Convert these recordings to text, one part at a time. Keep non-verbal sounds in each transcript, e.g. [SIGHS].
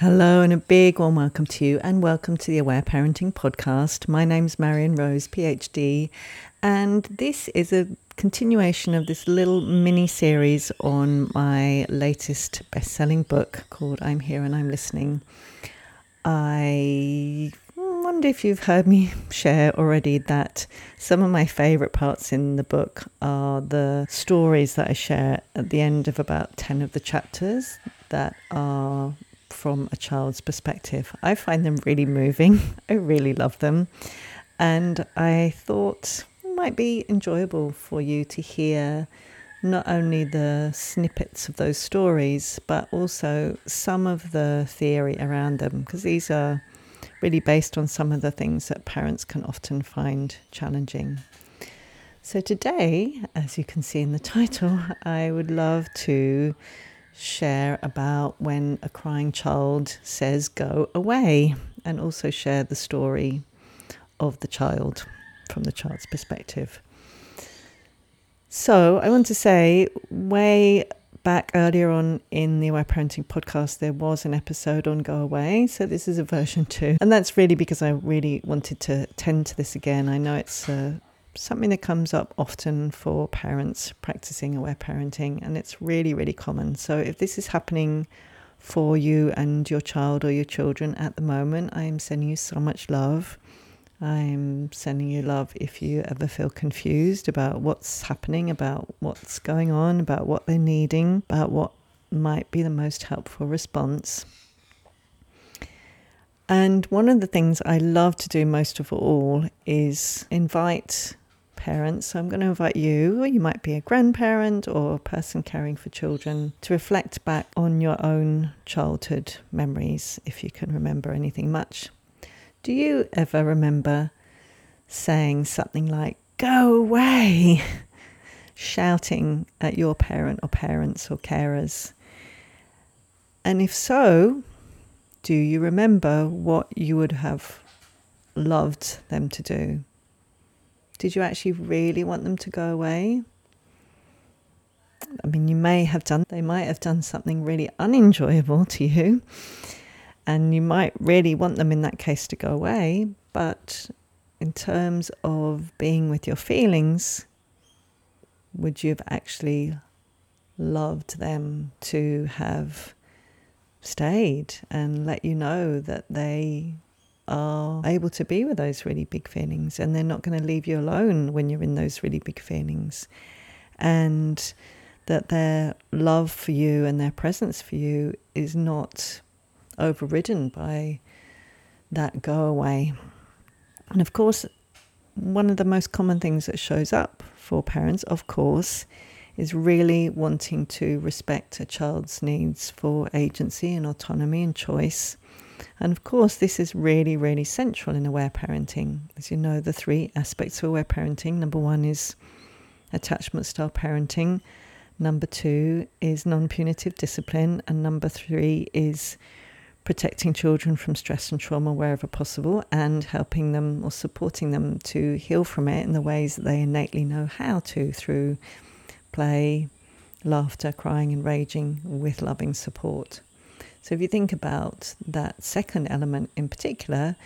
Hello, and a big warm welcome to you, and welcome to the Aware Parenting Podcast. My name's Marion Rose, PhD, and this is a continuation of this little mini series on my latest best selling book called I'm Here and I'm Listening. I wonder if you've heard me [LAUGHS] share already that some of my favorite parts in the book are the stories that I share at the end of about 10 of the chapters that are from a child's perspective. I find them really moving. [LAUGHS] I really love them. And I thought it might be enjoyable for you to hear not only the snippets of those stories, but also some of the theory around them, because these are really based on some of the things that parents can often find challenging. So, today, as you can see in the [LAUGHS] title, I would love to share about when a crying child says, Go away, and also share the story of the child from the child's perspective. So, I want to say, way back earlier on in the Aware Parenting podcast, there was an episode on Go Away. So, this is a version two. And that's really because I really wanted to tend to this again. I know it's a something that comes up often for parents practicing aware parenting, and it's really, really common. So, if this is happening for you and your child or your children at the moment, I am sending you so much love. I'm sending you love if you ever feel confused about what's happening, about what's going on, about what they're needing, about what might be the most helpful response. And one of the things I love to do most of all is invite parents. So I'm going to invite you, or you might be a grandparent or a person caring for children, to reflect back on your own childhood memories, if you can remember anything much. Do you ever remember saying something like, Go away! [LAUGHS] shouting at your parent or parents or carers? And if so, do you remember what you would have loved them to do? Did you actually really want them to go away? I mean, you may have done, they might have done something really unenjoyable to you, and you might really want them in that case to go away. But in terms of being with your feelings, would you have actually loved them to have stayed and let you know that they are able to be with those really big feelings and they're not going to leave you alone when you're in those really big feelings. And that their love for you and their presence for you is not overridden by that go away. And of course, one of the most common things that shows up for parents, of course, is really wanting to respect a child's needs for agency and autonomy and choice and of course, this is really, really central in aware parenting. As you know, the three aspects of aware parenting number one is attachment style parenting, number two is non punitive discipline, and number three is protecting children from stress and trauma wherever possible and helping them or supporting them to heal from it in the ways that they innately know how to through play, laughter, crying, and raging with loving support. So if you think about that second element in particular,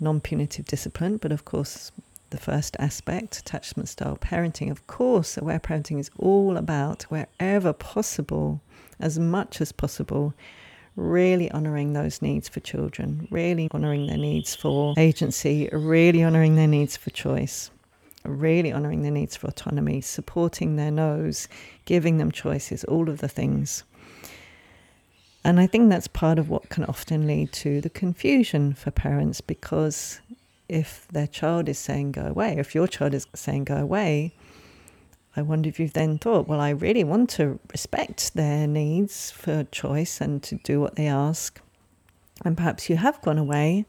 non punitive discipline, but of course, the first aspect, attachment style parenting, of course, aware parenting is all about wherever possible, as much as possible, really honoring those needs for children, really honoring their needs for agency, really honoring their needs for choice, really honoring their needs for autonomy, supporting their no's, giving them choices, all of the things. And I think that's part of what can often lead to the confusion for parents because if their child is saying go away, if your child is saying go away, I wonder if you've then thought, well, I really want to respect their needs for choice and to do what they ask. And perhaps you have gone away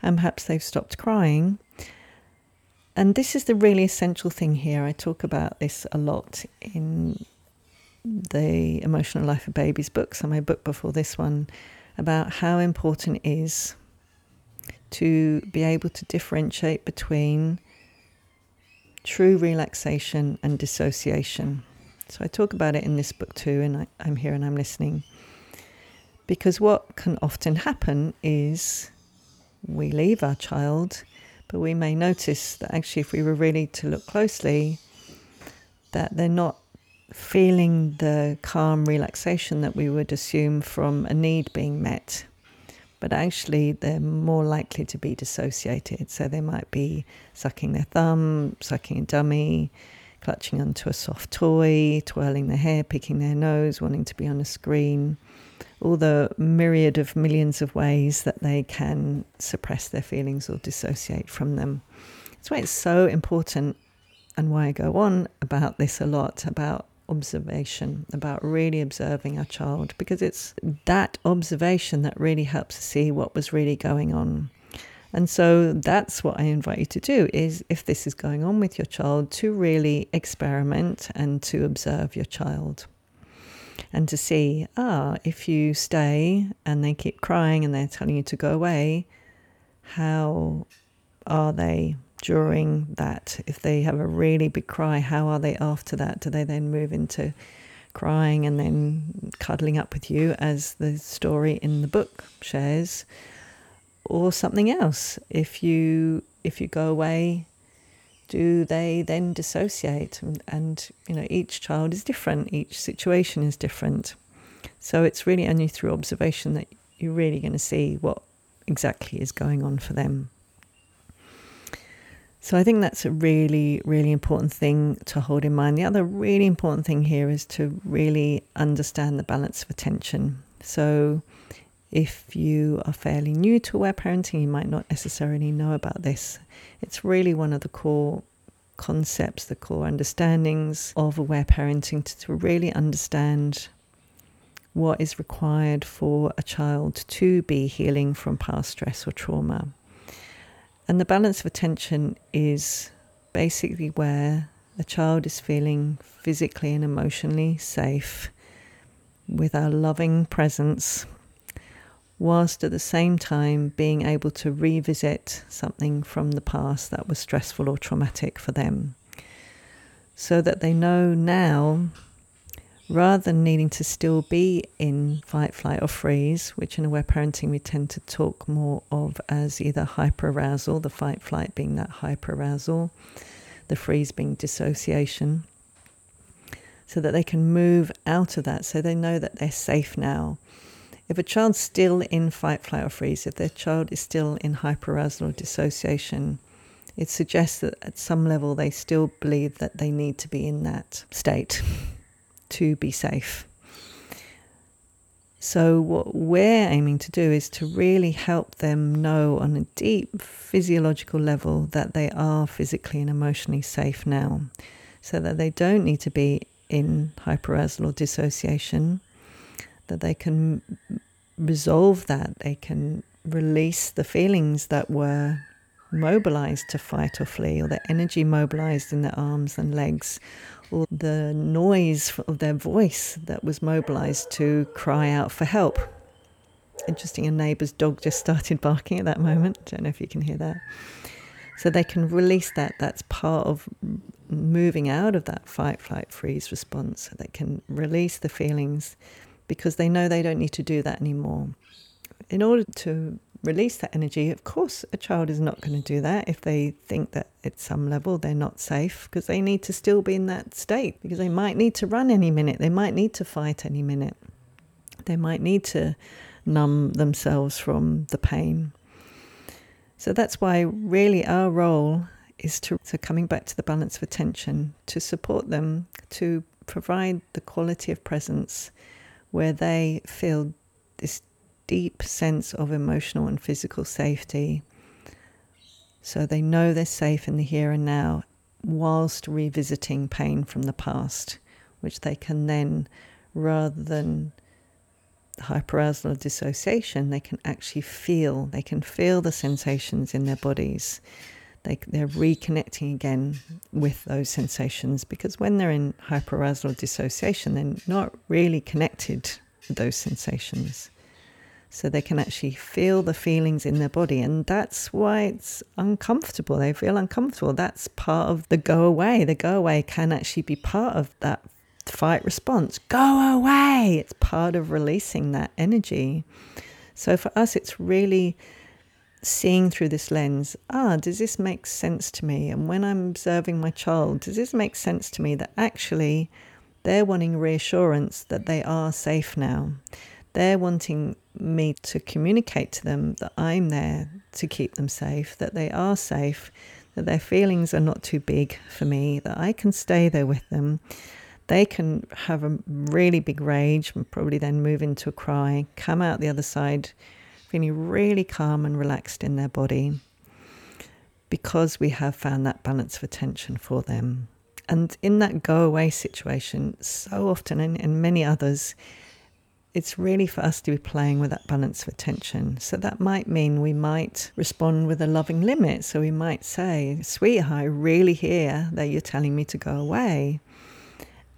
and perhaps they've stopped crying. And this is the really essential thing here. I talk about this a lot in the Emotional Life of Babies books and my book before this one about how important it is to be able to differentiate between true relaxation and dissociation. So I talk about it in this book too, and I, am here and I'm listening. Because what can often happen is we leave our child, but we may notice that actually, if we were really to look closely, that they're not feeling the calm relaxation that we would assume from a need being met. But actually, they're more likely to be dissociated. So they might be sucking their thumb, sucking a dummy, clutching onto a soft toy, twirling their hair, picking their nose, wanting to be on a screen. All the myriad of millions of ways that they can suppress their feelings or dissociate from them. That's why it's so important and why I go on about this a lot about observation, about really observing our child, because it's that observation that really helps us see what was really going on. And so that's what I invite you to do is if this is going on with your child to really experiment and to observe your child. And to see, ah, if you stay and they keep crying and they're telling you to go away, how are they during that. If they have a really big cry, how are they after that? Do they then move into crying and then cuddling up with you, as the story in the book shares, or something else? If you if you go away, do they then dissociate? And, and you know, each child is different. Each situation is different. So it's really only through observation that you're really going to see what exactly is going on for them. So I think that's a really, really important thing to hold in mind. The other really important thing here is to really understand the balance of attention. So if you are fairly new to aware parenting, you might not necessarily know about this. It's really one of the core concepts, the core understandings of aware parenting to, to really understand what is required for a child to be healing from past stress or trauma. And the balance of attention is basically where a child is feeling physically and emotionally safe with our loving presence, whilst at the same time being able to revisit something from the past that was stressful or traumatic for them. So that they know now rather than needing to still be in fight, flight, or freeze, which in aware parenting we tend to talk more of as either hyperarousal, the fight, flight being that hyperarousal, the freeze being dissociation, so that they can move out of that so they know that they're safe now. If a child's still in fight, flight, or freeze, if their child is still in hyperarousal or dissociation, it suggests that at some level they still believe that they need to be in that state [LAUGHS] to be safe. So, what we're aiming to do is to really help them know on a deep physiological level that they are physically and emotionally safe now, so that they don't need to be in hyperarousal or dissociation, that they can resolve that, they can release the feelings that were mobilized to fight or flee, or the energy mobilized in their arms and legs, or the noise of their voice that was mobilized to cry out for help. Interesting, a neighbour's dog just started [LAUGHS] barking at that moment. Don't know if you can hear that. So they can release that. That's part of moving out of that fight, flight, freeze response. So they can release the feelings because they know they don't need to do that anymore. In order to release that energy, of course, a child is not going to do that if they think that at some level they're not safe because they need to still be in that state because they might need to run any minute, they might need to fight any minute, they might need to numb themselves from the pain. So that's why, really, our role is to, to coming back to the balance of attention, to support them, to provide the quality of presence where they feel this deep sense of emotional and physical safety. So they know they're safe in the here and now, whilst revisiting pain from the past, which they can then, rather than hyperarousal or dissociation, they can actually feel. They can feel the sensations in their bodies. They, they're reconnecting again with those sensations because when they're in hyperarousal or dissociation, they're not really connected with those sensations so they can actually feel the feelings in their body. And that's why it's uncomfortable. They feel uncomfortable. That's part of the go away. The go away can actually be part of that fight response. Go away. It's part of releasing that energy. So for us, it's really seeing through this lens ah, does this make sense to me? And when I'm observing my child, does this make sense to me that actually they're wanting reassurance that they are safe now? They're wanting me to communicate to them that I'm there to keep them safe, that they are safe, that their feelings are not too big for me, that I can stay there with them. They can have a really big rage and probably then move into a cry, come out the other side feeling really calm and relaxed in their body because we have found that balance of attention for them. And in that go away situation, so often and in many others, it's really for us to be playing with that balance of attention. So that might mean we might respond with a loving limit. So we might say, Sweetheart, I really hear that you're telling me to go away.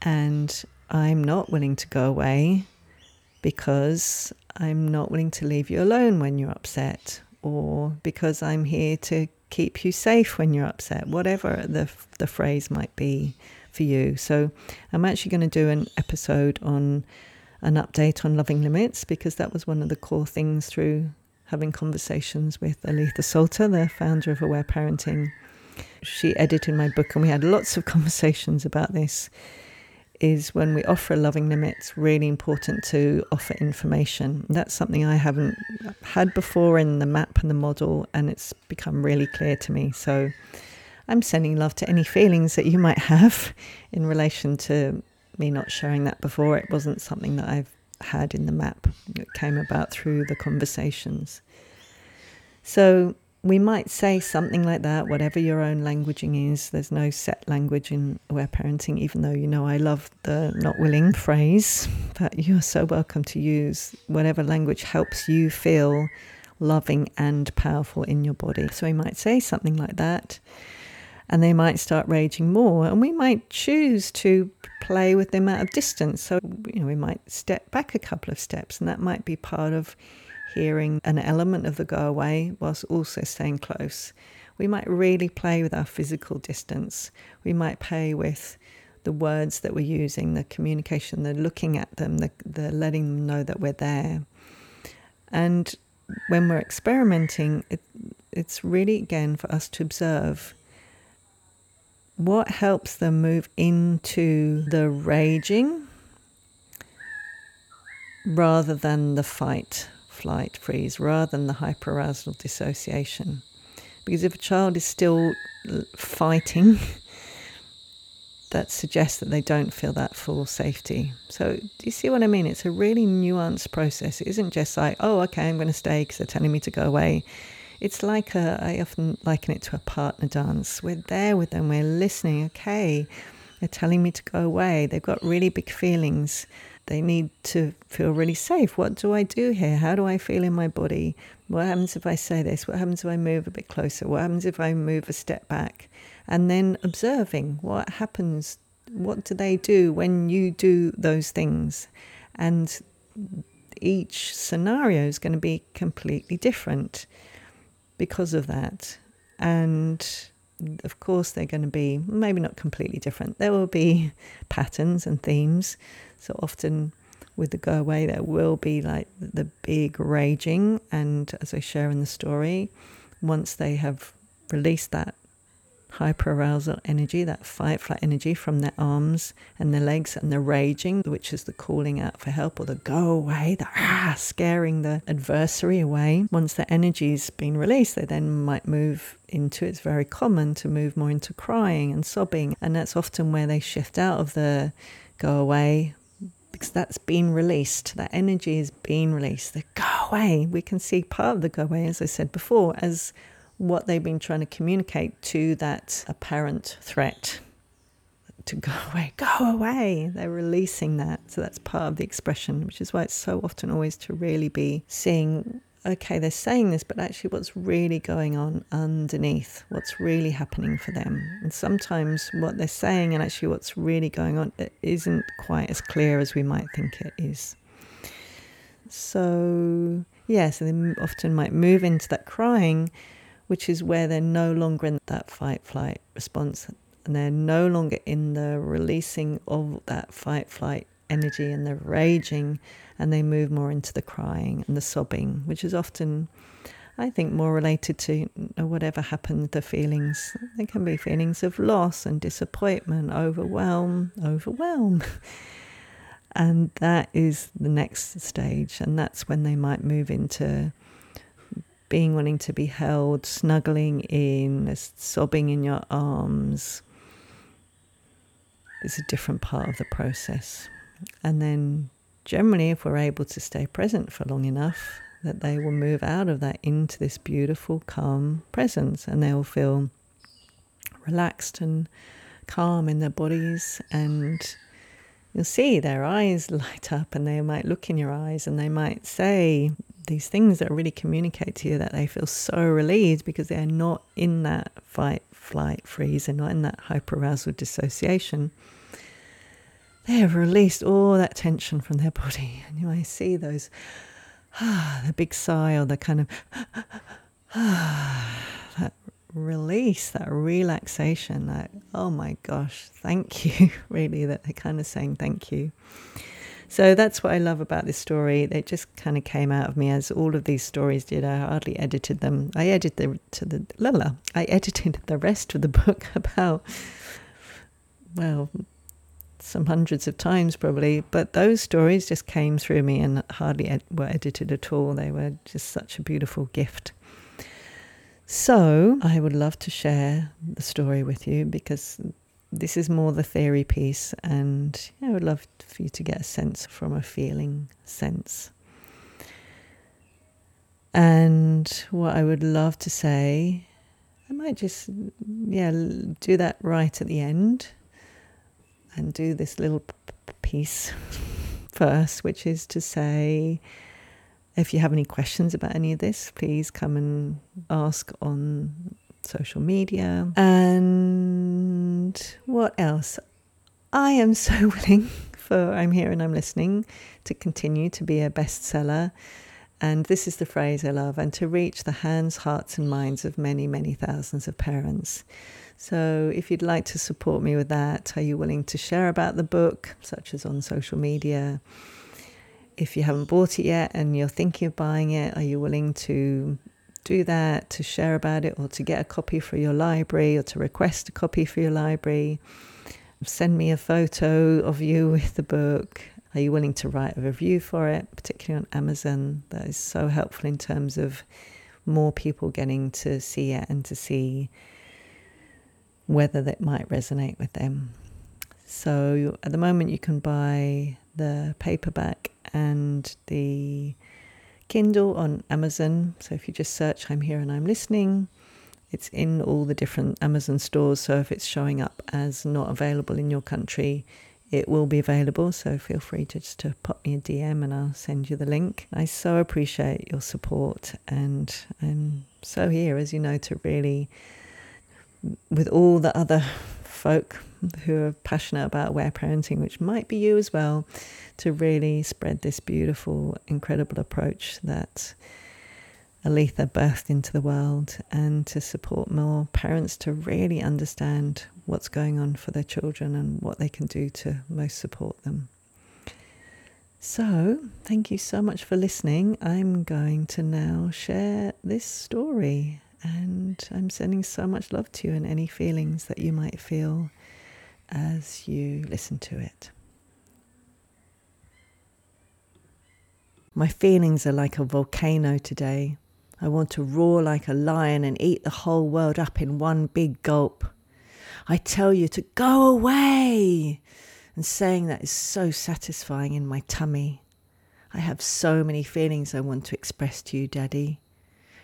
And I'm not willing to go away because I'm not willing to leave you alone when you're upset, or because I'm here to keep you safe when you're upset, whatever the, the phrase might be for you. So, I'm actually going to do an episode on an update on loving limits because that was one of the core things through having conversations with Aletha Solter, the founder of Aware Parenting. She edited my book, and we had lots of [LAUGHS] conversations about this is when we offer a loving limit, it's really important to offer information. That's something I haven't had before in the map and the model, and it's become really clear to me. So I'm sending love to any feelings that you might have [LAUGHS] in relation to me not sharing that before. It wasn't something that I've had in the map, it came about through the conversations. So we might say something like that, whatever your own languaging is. There's no set language in aware parenting, even though you know I love the not willing [LAUGHS] phrase, but you're so welcome to use whatever language helps you feel loving and powerful in your body. So we might say something like that, and they might start raging more, and we might choose to play with them out of distance. So, you know, we might step back a couple of steps, and that might be part of hearing an element of the go away whilst also staying close. We might really play with our physical distance. We might play with the words that we're using, the communication, the looking at them, the, the letting them know that we're there. And when we're experimenting, it, it's really again for us to observe what helps them move into the raging rather than the fight flight freeze rather than the hyperarousal dissociation. Because if a child is still fighting, [LAUGHS] that suggests that they don't feel that full safety. So, do you see what I mean? It's a really nuanced process. It isn't just like, oh, okay, I'm going to stay because they're telling me to go away. It's like a, I often liken it to a partner dance. We're there with them, we're listening. Okay, they're telling me to go away. They've got really big feelings. They need to feel really safe. What do I do here? How do I feel in my body? What happens if I say this? What happens if I move a bit closer? What happens if I move a step back? And then observing what happens. What do they do when you do those things? And each scenario is going to be completely different because of that. And of course, they're going to be maybe not completely different. There will be [LAUGHS] patterns and themes so often with the go away, there will be like the big raging. And as I share in the story, once they have released that hyperarousal energy, that fight flight energy from their arms and their legs and the raging, which is the calling out for help or the go away, the ah, scaring the adversary away. Once the energy's been released, they then might move into it's very common to move more into crying and sobbing. And that's often where they shift out of the go away because that's been released. That energy is being released. The go away, we can see part of the go away, as I said before, as what they've been trying to communicate to that apparent threat to go [LAUGHS] away, go away. They're releasing that. So that's part of the expression, which is why it's so often always to really be seeing okay, they're saying this, but actually, what's really going on underneath, what's really happening for them. And sometimes what they're saying and actually what's really going on isn't quite as clear as we might think it is. So, yeah, so they often might move into that crying, which is where they're no longer in that fight flight response. and they're no longer in the releasing of that fight flight energy and the raging and they move more into the crying and the sobbing which is often i think more related to whatever happened the feelings there can be feelings of loss and disappointment overwhelm overwhelm [LAUGHS] and that is the next stage and that's when they might move into being wanting to be held snuggling in sobbing in your arms is a different part of the process. And then, generally, if we're able to stay present for long enough, that they will move out of that into this beautiful, calm presence and they will feel relaxed and calm in their bodies. And you'll see their eyes [LAUGHS] light up and they might look in your eyes and they might say these things that really communicate to you that they feel so relieved because they're not in that fight, flight, freeze, and not in that hyperarousal dissociation they have released all that tension from their body. [LAUGHS] And you might see those, ah, [SIGHS] the big sigh or the kind of, ah, [SIGHS] [SIGHS] that release, that relaxation, that, oh my gosh, thank [LAUGHS] you, really, that they're kind of saying thank you. So that's what I love about this story. It just kind of came out of me as all of these stories did. I hardly edited them. I edited the, to the la. I edited the rest of the [LAUGHS] book about well some hundreds of times probably, but those stories just came through me and hardly ed- were edited at all. They were just such a beautiful gift. So I would love to share the story with you because this is more the theory piece, and I would love for you to get a sense from a feeling sense. And what I would love to say, I might just, yeah, do that right at the end and do this little piece [LAUGHS] first, which is to say, if you have any questions about any of this, please come and ask on social media. And what else? I am so [LAUGHS] willing for I'm here and I'm listening to continue to be a bestseller. And this is the phrase I love and to reach the hands, hearts, and minds of many, many thousands of parents. So, if you'd like to support me with that, are you willing to share about the book, such as on social media? If you haven't bought it yet and you're thinking of buying it, are you willing to do that, to share about it, or to get a copy for your library, or to request a copy for your library? Send me a photo of you [LAUGHS] with the book. Are you willing to write a review for it, particularly on Amazon? That is so helpful in terms of more people getting to see it and to see whether that might resonate with them. So at the moment, you can buy the paperback and the Kindle on Amazon. So if you just search I'm Here and I'm Listening, it's in all the different Amazon stores. So if it's showing up as not available in your country, it will be available. So feel free to just to pop me a DM and I'll send you the link. I so appreciate your support and I'm so here, as you know, to really with all the other folk who are passionate about aware parenting, which might be you as well, to really spread this beautiful, incredible approach that Aletha birthed into the world and to support more parents to really understand what's going on for their children and what they can do to most support them. So, thank you so much for listening. I'm going to now share this story and I'm sending so much love to you and any feelings that you might feel as you listen to it. My feelings are like a volcano today. I want to roar like a lion and eat the whole world up in one big gulp. I tell you to go away! And saying that is so satisfying in my tummy. I have so many feelings I want to express to you, Daddy.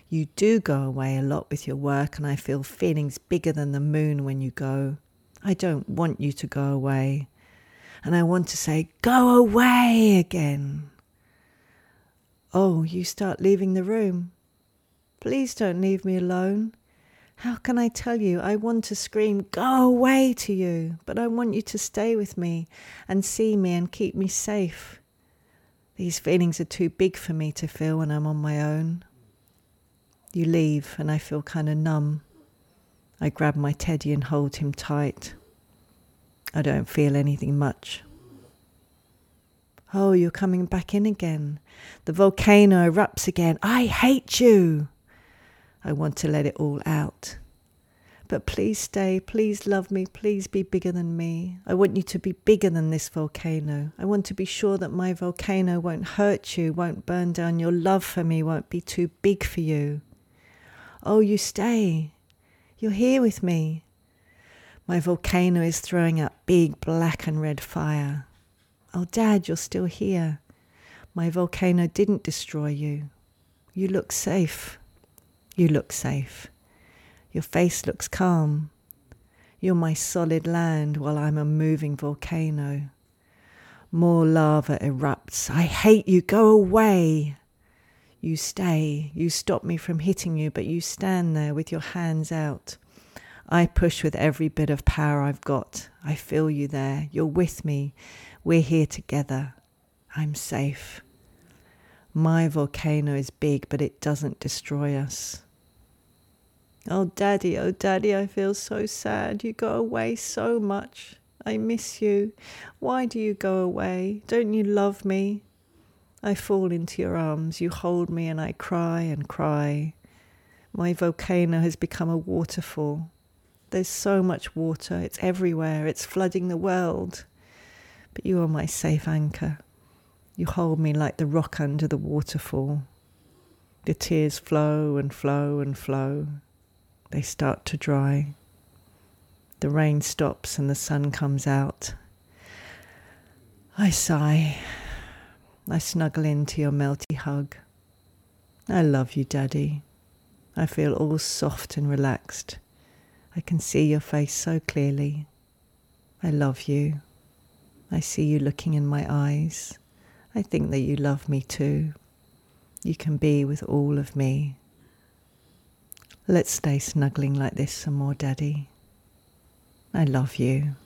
You do go away a lot with your work, and I feel feelings bigger than the moon when you go. I don't want you to go away. And I want to say, Go away again. Oh, you start leaving the room. Please don't leave me alone. How can I tell you? I want to scream, Go away to you, but I want you to stay with me and see me and keep me safe. These feelings are too big for me to feel when I'm on my own you leave and I feel kind of numb. I grab my teddy and hold him tight. I don't feel anything much. Oh, you're coming back in again. The volcano erupts again. I hate you. I want to let it all out. But please stay, please love me, please be bigger than me. I want you to be bigger than this volcano. I want to be sure that my volcano won't hurt you, won't burn down. Your love for me won't be too big for you. Oh, you stay. You're here with me. My volcano is throwing up big black and red fire. Oh, Dad, you're still here. My volcano didn't destroy you. You look safe. You look safe. Your face looks calm. You're my solid land while I'm a moving volcano. More lava erupts. I hate you. Go away. You stay. You stop me from hitting you, but you stand there with your hands out. I push with every bit of power I've got. I feel you there. You're with me. We're here together. I'm safe. My volcano is big, but it doesn't destroy us. Oh, Daddy, oh, Daddy, I feel so sad. You go away so much. I miss you. Why do you go away? Don't you love me? I fall into your arms. You hold me, and I cry and cry. My volcano has become a waterfall. There's so much water. It's everywhere. It's flooding the world. But you are my safe anchor. You hold me like the rock under the waterfall. The tears flow and flow and flow they start to dry. The rain stops and the sun comes out. I sigh. I snuggle into your melty hug. I love you, Daddy. I feel all soft and relaxed. I can see your face so clearly. I love you. I see you looking in my eyes. I think that you love me too. You can be with all of me. Let's stay snuggling like this some more, Daddy. I love you.